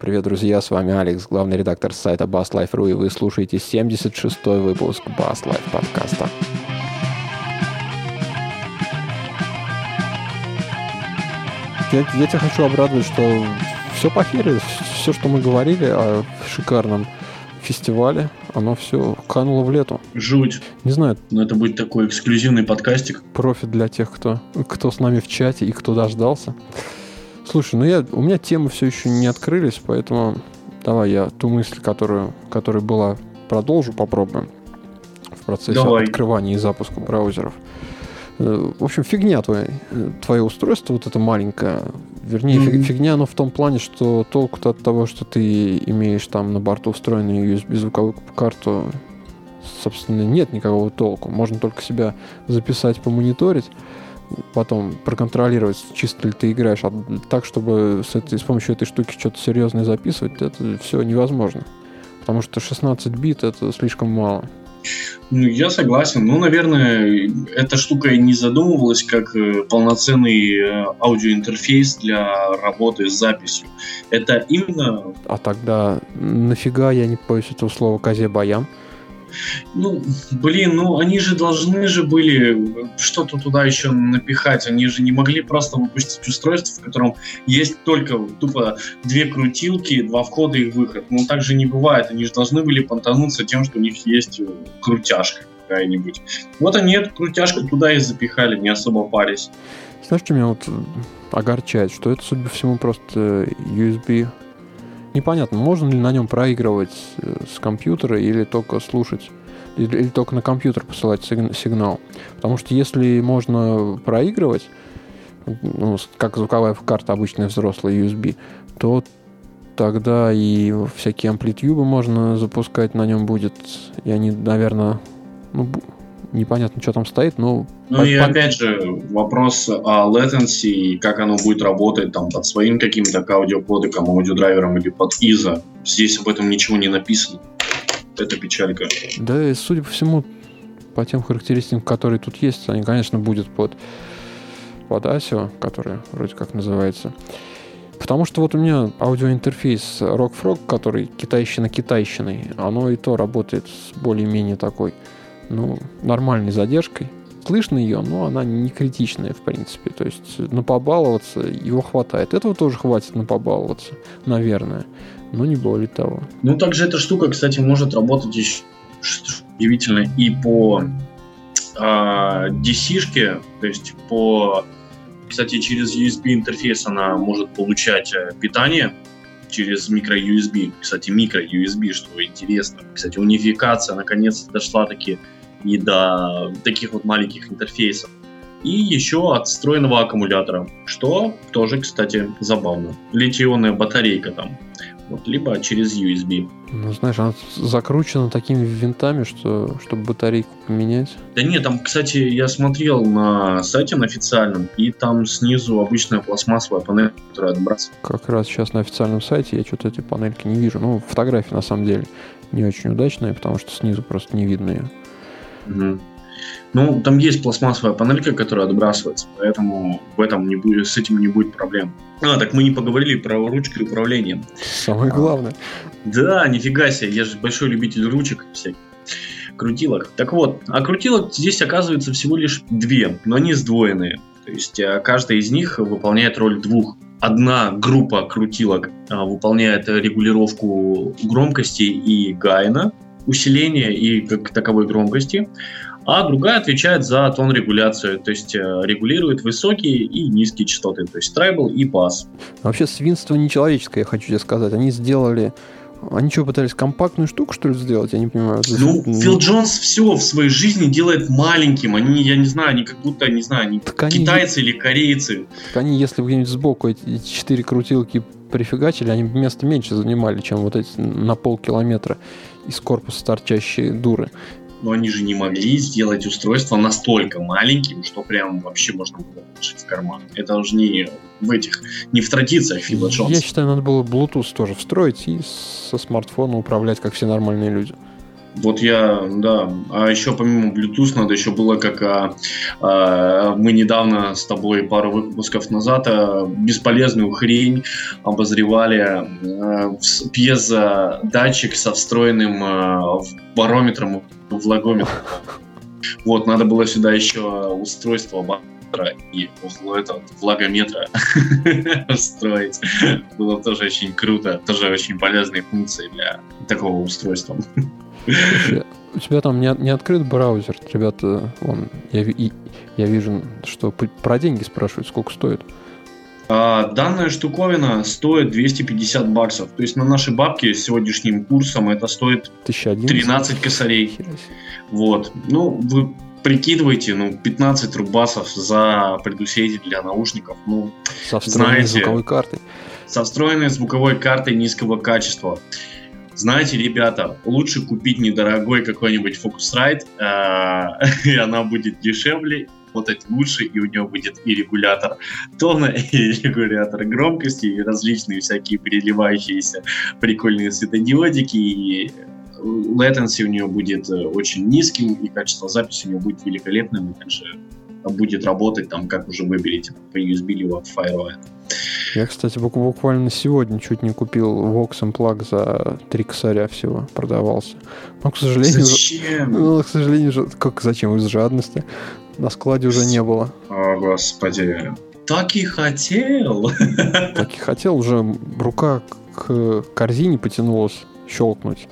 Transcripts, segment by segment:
Привет, друзья, с вами Алекс, главный редактор сайта BassLife.ru, и вы слушаете 76-й выпуск BassLife подкаста. Я, я тебя хочу обрадовать, что все похерили, все, что мы говорили о шикарном фестивале, оно все кануло в лету. Жуть. Не знаю. Но это будет такой эксклюзивный подкастик. Профит для тех, кто, кто с нами в чате и кто дождался. Слушай, ну я, у меня темы все еще не открылись, поэтому давай я ту мысль, которую, которая была, продолжу, попробуем в процессе давай. открывания и запуска браузеров. Э, в общем, фигня твое, твое устройство, вот это маленькое. Вернее, mm-hmm. фигня, но в том плане, что толку-то от того, что ты имеешь там на борту встроенную USB-звуковую карту, собственно, нет никакого толку. Можно только себя записать, помониторить потом проконтролировать, чисто ли ты играешь, а так, чтобы с, этой, с помощью этой штуки что-то серьезное записывать, это все невозможно. Потому что 16 бит это слишком мало. Ну, я согласен. Ну, наверное, эта штука не задумывалась как э, полноценный э, аудиоинтерфейс для работы с записью. Это именно... А тогда нафига, я не боюсь этого слова, козе баян? Ну, блин, ну они же должны же были что-то туда еще напихать. Они же не могли просто выпустить устройство, в котором есть только тупо две крутилки, два входа и выход. Ну так же не бывает. Они же должны были понтануться тем, что у них есть крутяшка какая-нибудь. Вот они эту крутяшку туда и запихали, не особо парясь. Знаешь, что меня вот огорчает? Что это, судя по всему, просто USB непонятно, можно ли на нем проигрывать э, с компьютера или только слушать, или, или только на компьютер посылать сигнал. Потому что если можно проигрывать, ну, как звуковая карта обычная взрослая USB, то тогда и всякие амплитюбы можно запускать на нем будет, и они, наверное, ну, непонятно, что там стоит, но... Ну и опять же, вопрос о latency и как оно будет работать там под своим каким-то аудиокодеком, аудиодрайвером или под ISO. Здесь об этом ничего не написано. Это печалька. Да, и судя по всему, по тем характеристикам, которые тут есть, они, конечно, будут под, под ASIO, который вроде как называется. Потому что вот у меня аудиоинтерфейс RockFrog, который китайщина-китайщиной, оно и то работает с более-менее такой ну, нормальной задержкой. Слышно ее, но она не критичная, в принципе. То есть на побаловаться его хватает. Этого тоже хватит на побаловаться, наверное. Но не более того. Ну, также эта штука, кстати, может работать еще удивительно и по а, DC-шке, то есть по кстати, через USB интерфейс она может получать э, питание через микро-USB. Кстати, микро-USB, что интересно. Кстати, унификация наконец дошла таки и до таких вот маленьких интерфейсов. И еще от встроенного аккумулятора, что тоже, кстати, забавно. Литионная батарейка там. Вот, либо через USB. Ну, знаешь, она закручена такими винтами, что, чтобы батарейку поменять. Да нет, там, кстати, я смотрел на сайте на официальном, и там снизу обычная пластмассовая панель, которая отбрасывает. Как раз сейчас на официальном сайте я что-то эти панельки не вижу. Ну, фотографии на самом деле не очень удачные, потому что снизу просто не видно ее. Угу. Ну, там есть пластмассовая панелька, которая отбрасывается, поэтому в этом не будет, с этим не будет проблем. А, так мы не поговорили про ручку и управление. Самое главное. А, да, нифига себе, я же большой любитель ручек всяких крутилок. Так вот, а крутилок здесь оказывается всего лишь две, но они сдвоенные. То есть а, каждая из них выполняет роль двух. Одна группа крутилок а, выполняет регулировку громкости и гайна, усиления и как таковой громкости, а другая отвечает за тон регуляцию, то есть э, регулирует высокие и низкие частоты, то есть трайбл и бас. Вообще свинство нечеловеческое, я хочу тебе сказать. Они сделали они что, пытались компактную штуку, что ли, сделать? Я не понимаю. Ну, Фил Джонс все в своей жизни делает маленьким. Они, я не знаю, они как будто, не знаю, они так китайцы они, или корейцы. Так они, если бы где-нибудь сбоку эти четыре крутилки прифигачили, они места меньше занимали, чем вот эти на полкилометра из корпуса торчащие дуры. Но они же не могли сделать устройство настолько маленьким, что прям вообще можно было положить в карман. Это уже не в этих, не в традициях Фила Джонса. Я считаю, надо было Bluetooth тоже встроить и со смартфона управлять, как все нормальные люди. Вот я, да. А еще помимо Bluetooth надо еще было, как а, а, мы недавно с тобой пару выпусков назад а, бесполезную хрень обозревали а, пьезодатчик со встроенным а, барометром, влагометром. Вот, надо было сюда еще устройство и около этого влагометра строить. Было тоже очень круто, тоже очень полезные функции для такого устройства. У тебя там не, не открыт браузер, ребята, он, я, я вижу, что про деньги спрашивают, сколько стоит. А, данная штуковина стоит 250 баксов. То есть на наши бабки с сегодняшним курсом это стоит 13 косарей. Вот. Ну, вы прикидывайте, ну, 15 рубасов за предусетитель для наушников, ну, Со встроенной знаете, звуковой картой. Со встроенной звуковой картой низкого качества. Знаете, ребята, лучше купить недорогой какой-нибудь Focusrite, э, и она будет дешевле, работать лучше, и у него будет и регулятор тона, и регулятор громкости, и различные всякие переливающиеся прикольные светодиодики, и latency у нее будет э, очень низким, и качество записи у нее будет великолепным, и также будет работать там, как уже выберете, по USB либо Firewire. Я, кстати, буквально сегодня чуть не купил Vox Plug за 3 косаря всего продавался. Но, к сожалению... Зачем? Ну, к сожалению, как зачем? Из жадности. На складе уже не было. О, господи. Так и хотел. Так и хотел. Уже рука к корзине потянулась щелкнуть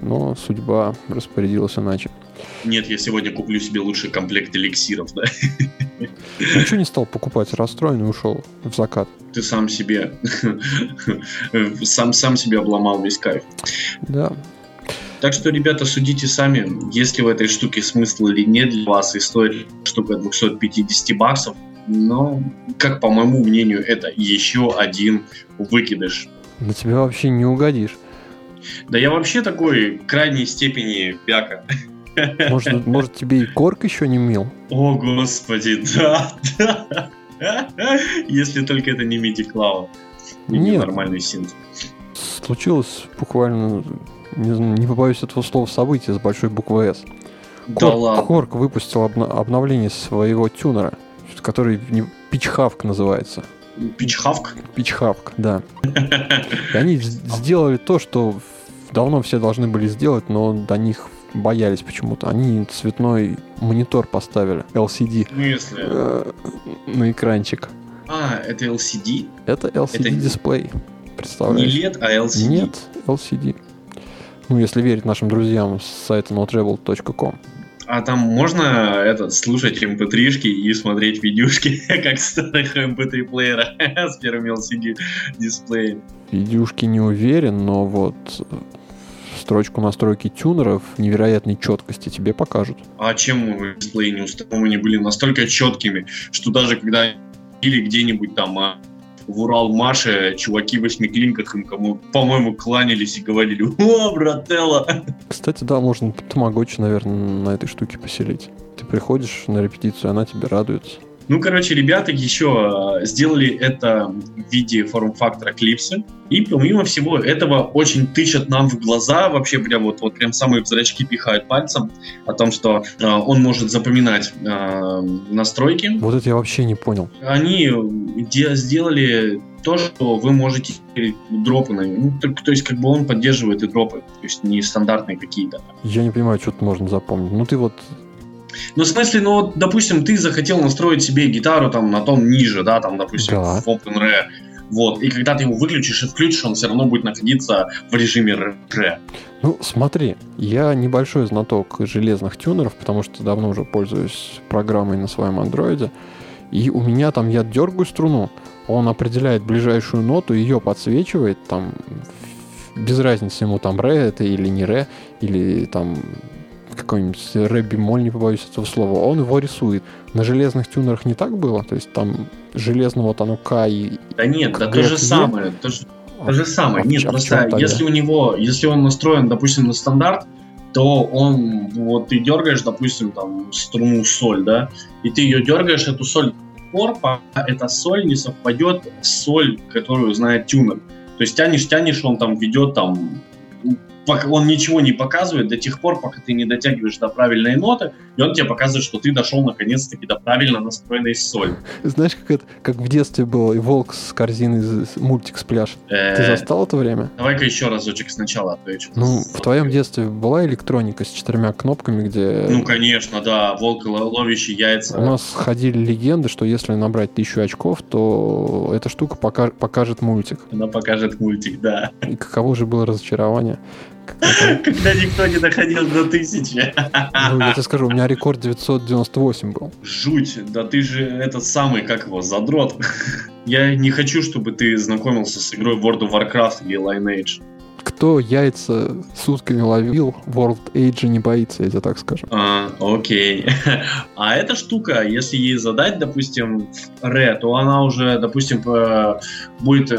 но судьба распорядилась иначе. Нет, я сегодня куплю себе лучший комплект эликсиров, да. Ничего не стал покупать, расстроенный ушел в закат. Ты сам себе, сам, сам себе обломал весь кайф. Да. Так что, ребята, судите сами, есть ли в этой штуке смысл или нет для вас, и стоит штука 250 баксов. Но, как по моему мнению, это еще один выкидыш. На тебя вообще не угодишь. Да я вообще такой крайней степени бяка. Может, может тебе и корк еще не мил? О, господи, да, да. Если только это не MIDI Cloud. Не нормальный синт. Случилось буквально, не, не побоюсь этого слова, событие с большой буквы S. Да Корк, ладно. Корк выпустил обна- обновление своего тюнера, который Пичхавк называется. Пичхавк? Пичхавк, да. И они сделали то, что давно все должны были сделать, но до них боялись почему-то. Они цветной монитор поставили, LCD. Если... Э, на экранчик. А, это LCD? Это LCD-дисплей. Представляешь? Не LED, а LCD? Нет, LCD. Ну, если верить нашим друзьям с сайта notrebel.com. А там можно этот, слушать mp3-шки и смотреть видюшки, как старых mp3-плеера с первым LCD дисплеем? Видюшки не уверен, но вот строчку настройки тюнеров невероятной четкости тебе покажут. А чем дисплеи не установлены были настолько четкими, что даже когда или где-нибудь там а, в Урал-Маше чуваки в восьмиклинках им, кому, по-моему, кланялись и говорили «О, брателло!» Кстати, да, можно тамагочи, наверное, на этой штуке поселить. Ты приходишь на репетицию, она тебе радуется. Ну, короче, ребята еще э, сделали это в виде форм-фактора клипса. И помимо всего этого очень тычат нам в глаза, вообще прям вот, вот прям самые зрачки пихают пальцем о том, что э, он может запоминать э, настройки. Вот это я вообще не понял. Они де- сделали то, что вы можете дропы на ну, то, то есть как бы он поддерживает и дропы, то есть не стандартные какие-то. Я не понимаю, что тут можно запомнить. Ну ты вот ну, в смысле, ну, вот, допустим, ты захотел настроить себе гитару там на тон ниже, да, там, допустим, да. в OpenRE, вот, и когда ты его выключишь и включишь, он все равно будет находиться в режиме RE. Ну, смотри, я небольшой знаток железных тюнеров, потому что давно уже пользуюсь программой на своем андроиде, и у меня там я дергаю струну, он определяет ближайшую ноту, ее подсвечивает, там, без разницы ему там ре это или не ре, или там какой-нибудь рэби моль, не побоюсь этого слова, он его рисует. На железных тюнерах не так было? То есть там железного К и... Да нет, да то же самое. То же, то же самое. А, нет, а просто если у него, если он настроен, допустим, на стандарт, то он, вот ты дергаешь, допустим, там струну соль, да, и ты ее дергаешь, эту соль пор, пока эта соль не совпадет с соль, которую знает тюнер. То есть тянешь, тянешь, он там ведет там он ничего не показывает до тех пор, пока ты не дотягиваешь до правильной ноты, и он тебе показывает, что ты дошел наконец-таки до правильно настроенной соли. Знаешь, как это, как в детстве было, и волк с корзиной мультик спляшет. Ты застал это время? Давай-ка еще разочек сначала отвечу. Ну, в твоем детстве была электроника с четырьмя кнопками, где... Ну, конечно, да, волк ловящий яйца. У нас ходили легенды, что если набрать тысячу очков, то эта штука пока покажет мультик. Она покажет мультик, да. И каково же было разочарование. Когда никто не доходил до тысячи. Ну, я тебе скажу, у меня рекорд 998 был. Жуть, да ты же этот самый, как его, задрот. Я не хочу, чтобы ты знакомился с игрой World of Warcraft или Lineage. Кто яйца сутками ловил, World Age не боится, я тебе так скажу. А, окей. А эта штука, если ей задать, допустим, ре, то она уже, допустим, будет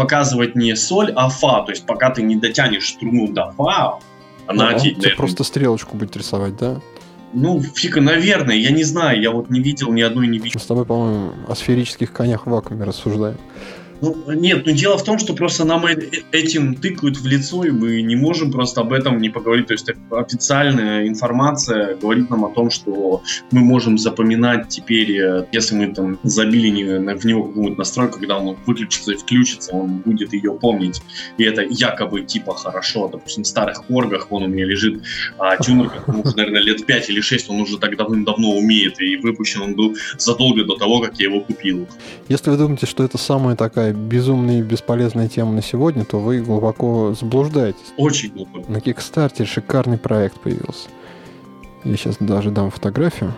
показывать не соль, а фа. То есть пока ты не дотянешь струну до фа, она... Ну, тебе наверное... просто стрелочку будет рисовать, да? Ну, фига, наверное, я не знаю, я вот не видел ни одной не видел. Мы с тобой, по-моему, о сферических конях в вакууме рассуждаем. Ну, нет, ну дело в том, что просто нам э, этим тыкают в лицо, и мы не можем просто об этом не поговорить. То есть официальная информация говорит нам о том, что мы можем запоминать теперь, э, если мы там забили в него какую-нибудь настройку, когда он выключится и включится, он будет ее помнить. И это якобы типа хорошо. Допустим, в старых оргах, вон у меня лежит а, тюнер, ему уже, наверное, лет 5 или 6, он уже так давным-давно умеет, и выпущен он был задолго до того, как я его купил. Если вы думаете, что это самая такая безумная и бесполезная тема на сегодня, то вы глубоко заблуждаетесь. Очень глубоко. На Кикстарте шикарный проект появился. Я сейчас даже дам фотографию.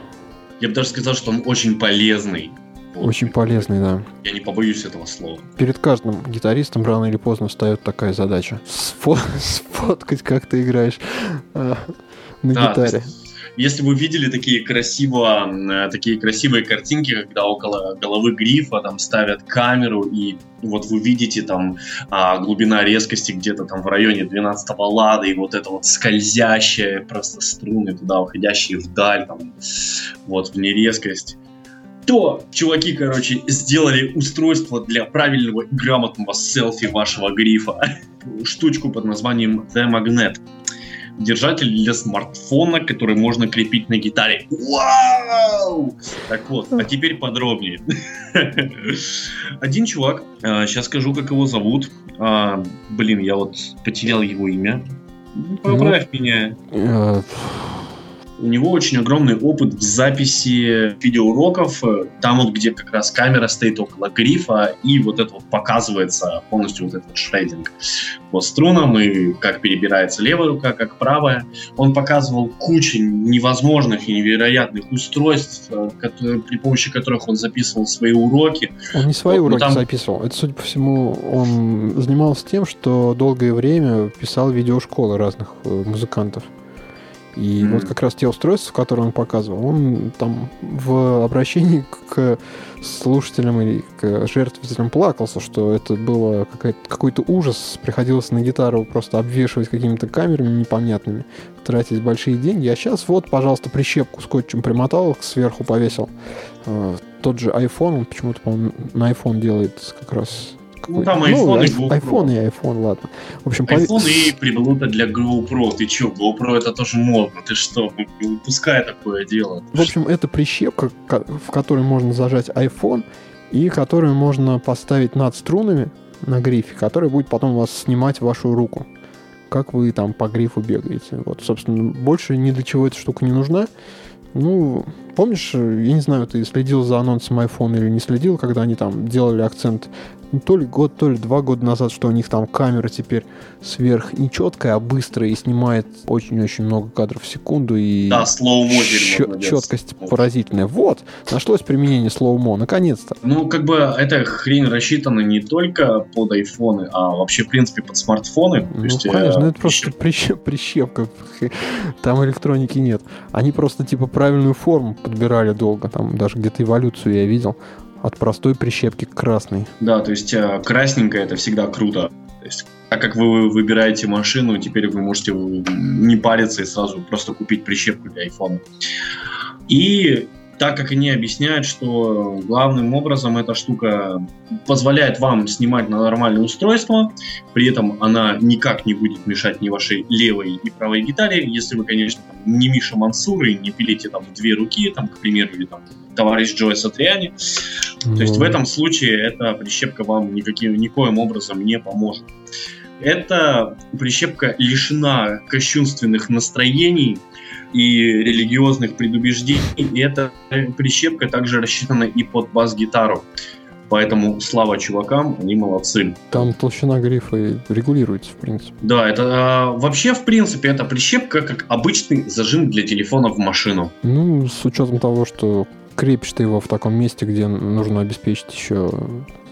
Я бы даже сказал, что он очень полезный. Очень полезный, да. Я не побоюсь этого слова. Перед каждым гитаристом рано или поздно встает такая задача. Сфо- сфоткать, как ты играешь э, на да, гитаре. Если вы видели такие красиво, э, такие красивые картинки, когда около головы грифа там ставят камеру и вот вы видите там а, глубина резкости где-то там в районе 12 лада и вот это вот скользящие просто струны туда уходящие вдаль там вот в нерезкость то чуваки, короче, сделали устройство для правильного и грамотного селфи вашего грифа. Штучку под названием The Magnet держатель для смартфона, который можно крепить на гитаре. Вау! Так вот, а теперь подробнее. Один чувак, сейчас а, скажу, как его зовут. А, блин, я вот потерял его имя. Поправь ну, меня. У него очень огромный опыт в записи видеоуроков, там вот, где как раз камера стоит около грифа, и вот это вот показывается полностью вот этот шрейдинг по струнам, и как перебирается левая рука, как правая. Он показывал кучу невозможных и невероятных устройств, э, которые, при помощи которых он записывал свои уроки. Он не свои вот, уроки там... записывал. Это, судя по всему, он занимался тем, что долгое время писал видеошколы разных э, музыкантов. И mm-hmm. вот как раз те устройства, которые он показывал, он там в обращении к слушателям или к жертвователям плакался, что это было какой-то ужас. Приходилось на гитару просто обвешивать какими-то камерами непонятными, тратить большие деньги. А сейчас вот, пожалуйста, прищепку скотчем примотал, сверху повесил. Э, тот же iPhone, он почему-то, по-моему, на iPhone делает как раз ну, там iPhone ну, и GoPro. iPhone и iPhone, ладно. В общем, iPhone по... и приблуда для GoPro. Ты чё, GoPro это тоже модно. Ты что, не выпускай такое дело. В общем, это прищепка, в которой можно зажать iPhone и которую можно поставить над струнами на грифе, который будет потом у вас снимать вашу руку как вы там по грифу бегаете. Вот, собственно, больше ни для чего эта штука не нужна. Ну, помнишь, я не знаю, ты следил за анонсом iPhone или не следил, когда они там делали акцент ну, то ли год, то ли два года назад, что у них там камера теперь сверх не четкая, а быстрая и снимает очень-очень много кадров в секунду. И да, slow-mo четкость поразительная. Вот, нашлось применение slow-mo, наконец-то. Ну, как бы эта хрень рассчитана не только под айфоны, а вообще, в принципе, под смартфоны. Ну, есть, конечно, э, это просто прищеп, прищепка. Там электроники нет. Они просто, типа, правильную форму подбирали долго. Там даже где-то эволюцию я видел. От простой прищепки к красной. Да, то есть э, красненькая это всегда круто. То есть, так как вы выбираете машину, теперь вы можете не париться и сразу просто купить прищепку для iPhone. И так как они объясняют, что главным образом эта штука позволяет вам снимать на нормальное устройство, при этом она никак не будет мешать ни вашей левой и правой гитаре, если вы, конечно, не Миша Мансур и не пилите там в две руки, там, к примеру, или там товарищ Джой Сатриани. Ну... То есть в ну. этом случае эта прищепка вам никаким, никоим образом не поможет. Эта прищепка лишена кощунственных настроений, и религиозных предубеждений. И эта прищепка также рассчитана и под бас-гитару. Поэтому слава чувакам, они молодцы. Там толщина грифа регулируется, в принципе. Да, это а, вообще, в принципе, эта прищепка как обычный зажим для телефона в машину. Ну, с учетом того, что крепишь ты его в таком месте, где нужно обеспечить еще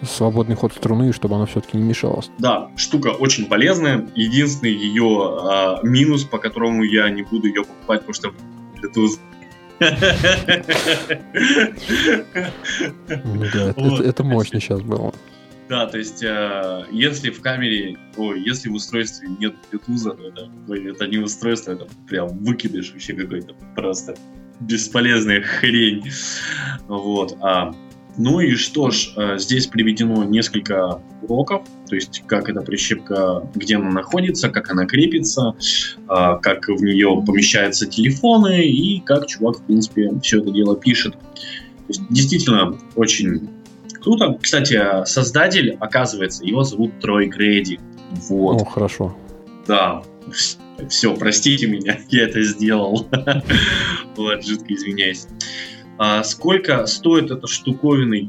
свободный ход струны, чтобы она все-таки не мешалась. Да, штука очень полезная. Единственный ее а, минус, по которому я не буду ее покупать, потому что Bluetooth ну да, вот. это, это мощно сейчас было. Да, то есть, э, если в камере, ой, если в устройстве нет Bluetooth, то это, это не устройство, это прям выкидыш вообще какой-то просто бесполезная хрень. Вот. А, ну и что ж, э, здесь приведено несколько уроков, то есть как эта прищепка, где она находится, как она крепится, а, как в нее помещаются телефоны и как чувак, в принципе, все это дело пишет. То есть, действительно очень круто. Кстати, создатель, оказывается, его зовут Трой Грейди. Вот. О, хорошо. Да, все, простите меня, я это сделал. Вот, жутко извиняюсь. А сколько стоит эта штуковина?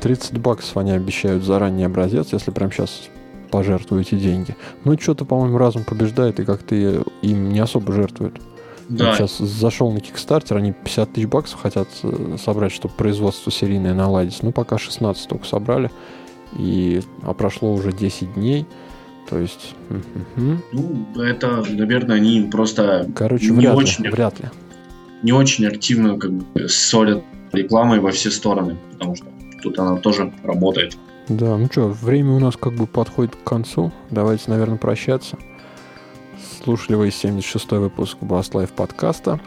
30 баксов они обещают за ранний образец, если прям сейчас пожертвуете деньги. Ну, что-то, по-моему, разум побеждает, и как-то им не особо жертвуют. Да. сейчас зашел на Kickstarter, они 50 тысяч баксов хотят э, собрать, чтобы производство серийное наладить. Ну, пока 16 только собрали. И, а прошло уже 10 дней. То есть... Ну, это, наверное, они просто Короче, не вряд очень, ли, вряд ли. Не очень активно как бы ссорят рекламой во все стороны, потому что тут она тоже работает. Да, ну что, время у нас как бы подходит к концу. Давайте, наверное, прощаться. Слушали вы 76-й выпуск Bass Life подкаста.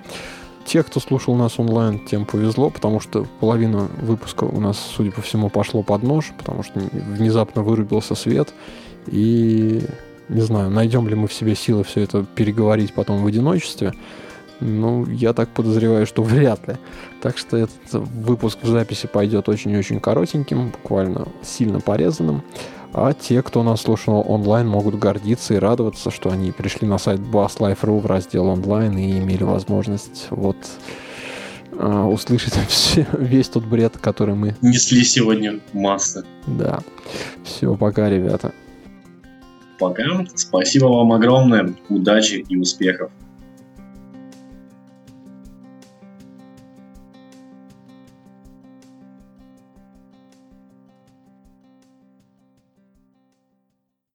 Те, кто слушал нас онлайн, тем повезло, потому что половина выпуска у нас, судя по всему, пошло под нож, потому что внезапно вырубился свет, и не знаю, найдем ли мы в себе силы все это переговорить потом в одиночестве. Ну, я так подозреваю, что вряд ли. Так что этот выпуск в записи пойдет очень-очень коротеньким, буквально сильно порезанным. А те, кто нас слушал онлайн, могут гордиться и радоваться, что они пришли на сайт BassLife.ru в раздел онлайн и имели возможность вот а, услышать все, весь тот бред, который мы... Несли сегодня масса. Да. Все, пока, ребята. Пока. Спасибо вам огромное. Удачи и успехов.